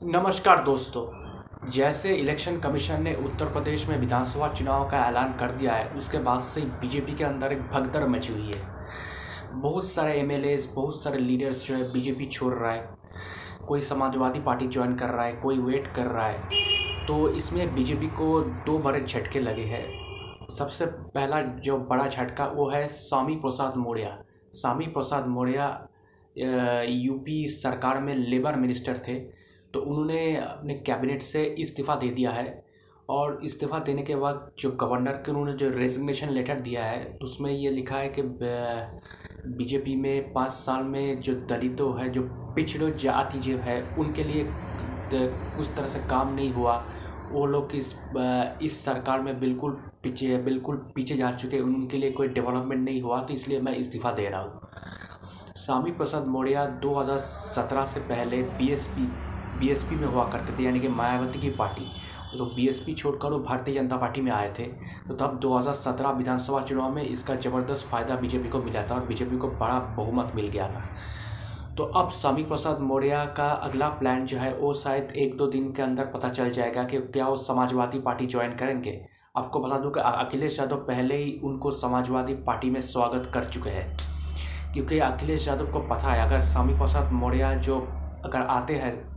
नमस्कार दोस्तों। जैसे इलेक्शन कमीशन ने उत्तर प्रदेश में विधानसभा चुनाव का ऐलान कर दिया है, उसके बाद से बीजेपी के अंदर एक भगदड़ मची हुई है। बहुत सारे एम बहुत सारे लीडर्स जो है बीजेपी छोड़ रहा है। कोई समाजवादी पार्टी ज्वाइन कर रहा है, कोई वेट कर रहा है। तो इसमें बीजेपी को दो बड़े झटके लगे हैं। सबसे पहला जो बड़ा झटका वो है स्वामी प्रसाद मौर्य। स्वामी प्रसाद मौर्य यूपी सरकार में लेबर मिनिस्टर थे। तो उन्होंने अपने कैबिनेट से इस्तीफ़ा दे दिया है और इस्तीफ़ा देने के बाद जो गवर्नर के उन्होंने जो रेजिग्नेशन लेटर दिया है, उसमें ये लिखा है कि बीजेपी में पाँच साल में जो दलितों है, जो पिछड़ो जाति जो है, उनके लिए कुछ तरह से काम नहीं हुआ। वो लोग इस इस सरकार में बिल्कुल पीछे बिल्कुल पीछे जा चुके उनके लिए कोई डेवलपमेंट नहीं हुआ तो इसलिए मैं इस्तीफ़ा दे रहा हूँ। स्वामी प्रसाद मौर्य 2017 से पहले बीएसपी बीएसपी में हुआ करते थे, यानी कि मायावती की पार्टी। तो बीएसपी छोड़कर वो भारतीय जनता पार्टी में आए थे। तो तब 2017 विधानसभा चुनाव में इसका ज़बरदस्त फ़ायदा बीजेपी को मिला था और बीजेपी को बड़ा बहुमत मिल गया था। तो अब स्वामी प्रसाद मौर्य का अगला प्लान जो है, वो शायद एक दो दिन के अंदर पता चल जाएगा कि क्या वो समाजवादी पार्टी ज्वाइन करेंगे। आपको बता दूँ कि अखिलेश यादव पहले ही उनको समाजवादी पार्टी में स्वागत कर चुके हैं। क्योंकि अखिलेश यादव को पता है, अगर स्वामी प्रसाद मौर्य जो अगर आते हैं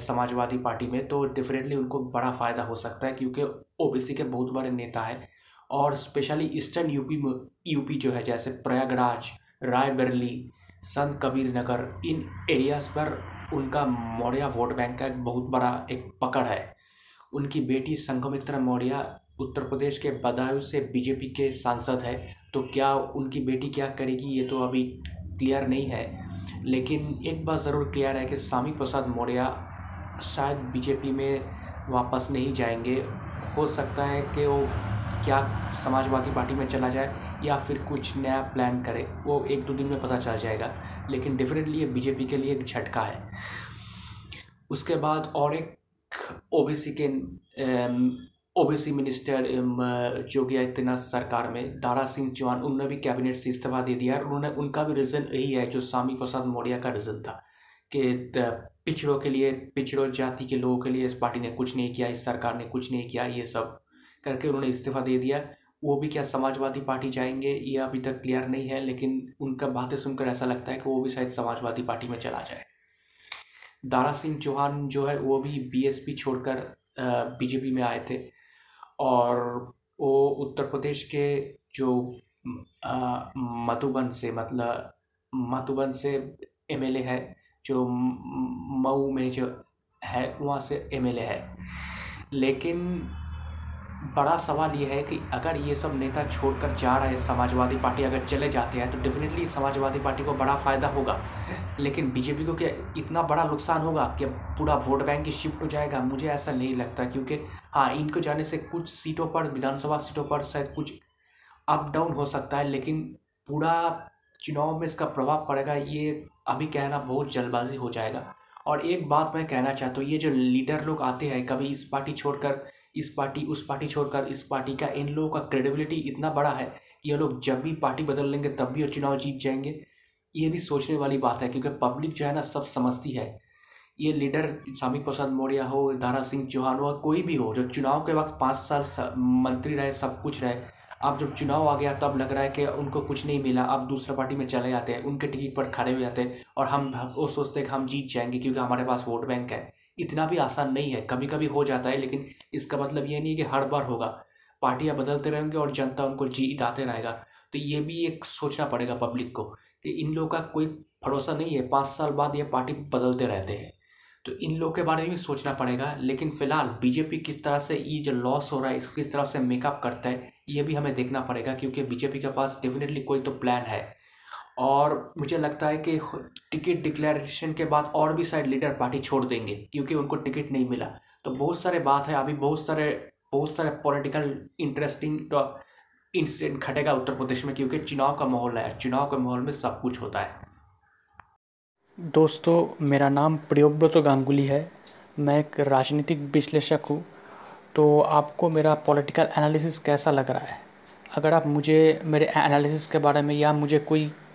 समाजवादी पार्टी में तो डेफिनेटली उनको बड़ा फ़ायदा हो सकता है क्योंकि ओबीसी के बहुत बड़े नेता हैं और स्पेशली ईस्टर्न यूपी में यूपी जो है, जैसे प्रयागराज, रायबरेली, संत कबीर नगर, इन एरियाज़ पर उनका मौर्या वोट बैंक का एक बहुत बड़ा एक पकड़ है। उनकी बेटी संघमित्रा मौर्य उत्तर प्रदेश के बदायूं से बीजेपी के सांसद है तो क्या उनकी बेटी क्या करेगी, ये तो अभी क्लियर नहीं है। लेकिन एक बात ज़रूर क्लियर है कि स्वामी प्रसाद मौर्य शायद बीजेपी में वापस नहीं जाएँगे। हो सकता है कि वो क्या समाजवादी पार्टी में चला जाए या फिर कुछ नया प्लान करे, वो एक दो दिन में पता चल जाएगा। लेकिन डेफिनेटली ये बीजेपी के लिए एक झटका है। उसके बाद और एक ओबीसी के ओबीसी मिनिस्टर योगी आदित्यनाथ सरकार में दारा सिंह चौहान उन्होंने भी कैबिनेट से इस्तीफा दे दिया और उन्होंने, उनका भी रीज़न यही है, जो स्वामी प्रसाद मौर्य का रीज़न था, कि पिछड़ों के लिए, पिछड़ों जाति के लोगों के लिए इस पार्टी ने कुछ नहीं किया, इस सरकार ने कुछ नहीं किया, ये सब करके उन्होंने इस्तीफा दे दिया। वो भी क्या समाजवादी पार्टी जाएँगे, ये अभी तक क्लियर नहीं है, लेकिन उनका बातें सुनकर ऐसा लगता है कि वो भी शायद समाजवादी पार्टी में चला जाए। दारा सिंह चौहान जो है, वो भी बीएसपी छोड़कर बीजेपी में आए थे। और वो उत्तर प्रदेश के जो मधुबन से मतलब मधुबन से एमएलए है, जो मऊ में जो है, वहाँ से एमएलए है। लेकिन बड़ा सवाल ये है कि अगर ये सब नेता छोड़कर जा रहे समाजवादी पार्टी अगर चले जाते हैं तो डेफिनेटली समाजवादी पार्टी को बड़ा फ़ायदा होगा। लेकिन बीजेपी को क्या इतना बड़ा नुकसान होगा कि पूरा वोट बैंक ही शिफ्ट हो जाएगा? मुझे ऐसा नहीं लगता, क्योंकि हाँ इनको जाने से कुछ सीटों पर, विधानसभा सीटों पर शायद कुछ अप डाउन हो सकता है, लेकिन पूरा चुनाव में इसका प्रभाव पड़ेगा, ये अभी कहना बहुत जल्दबाजी हो जाएगा। और एक बात मैं कहना चाहता हूँ, ये जो लीडर लोग आते हैं, कभी इस पार्टी छोड़कर इस पार्टी, उस पार्टी छोड़कर इस पार्टी का इन लोगों का क्रेडिबिलिटी इतना बड़ा है कि ये लोग जब भी पार्टी बदल लेंगे, तब भी वो चुनाव जीत जाएँगे। ये भी सोचने वाली बात है क्योंकि पब्लिक जो है ना, सब समझती है। ये लीडर स्वामी प्रसाद मौर्य हो, दारा सिंह चौहान हो, कोई भी हो जो चुनाव के वक्त पाँच साल मंत्री रहे, सब कुछ रहे, अब जब चुनाव आ गया, तब लग रहा है कि उनको कुछ नहीं मिला, अब दूसरा पार्टी में चले जाते हैं, उनके टिकट पर खड़े हो जाते हैं और हम, वो सोचते हैं कि हम जीत जाएँगे क्योंकि हमारे पास वोट बैंक है। इतना भी आसान नहीं है कभी कभी हो जाता है, लेकिन इसका मतलब ये नहीं है कि हर बार होगा। पार्टियाँ बदलते रहेंगे और जनता उनको जीताते रहेगा। तो ये भी एक सोचना पड़ेगा पब्लिक को कि इन लोगों का कोई भरोसा नहीं है। पाँच साल बाद ये पार्टी बदलते रहते हैं। तो इन लोग के बारे में भी सोचना पड़ेगा, लेकिन फ़िलहाल बीजेपी किस तरह से ये जो लॉस हो रहा है, इसको किस तरह से मेकअप करता है, ये भी हमें देखना पड़ेगा, क्योंकि बीजेपी के पास डेफिनेटली कोई तो प्लान है। और मुझे लगता है कि टिकट डिक्लेरेशन के बाद और भी शायद लीडर पार्टी छोड़ देंगे, क्योंकि उनको टिकट नहीं मिला। तो बहुत सारे बात है, अभी बहुत सारे बहुत सारे पॉलिटिकल इंटरेस्टिंग इंसिडेंट घटेगा उत्तर प्रदेश में, क्योंकि चुनाव का माहौल है। चुनाव के माहौल में सब कुछ होता है। दोस्तों, मेरा नाम प्रियोव्रत गांगुली है। मैं एक राजनीतिक विश्लेषक हूँ। तो आपको मेरा पॉलिटिकल एनालिसिस कैसा लग रहा है? अगर आप मुझे, मेरे एनालिसिस के बारे में या मुझे कोई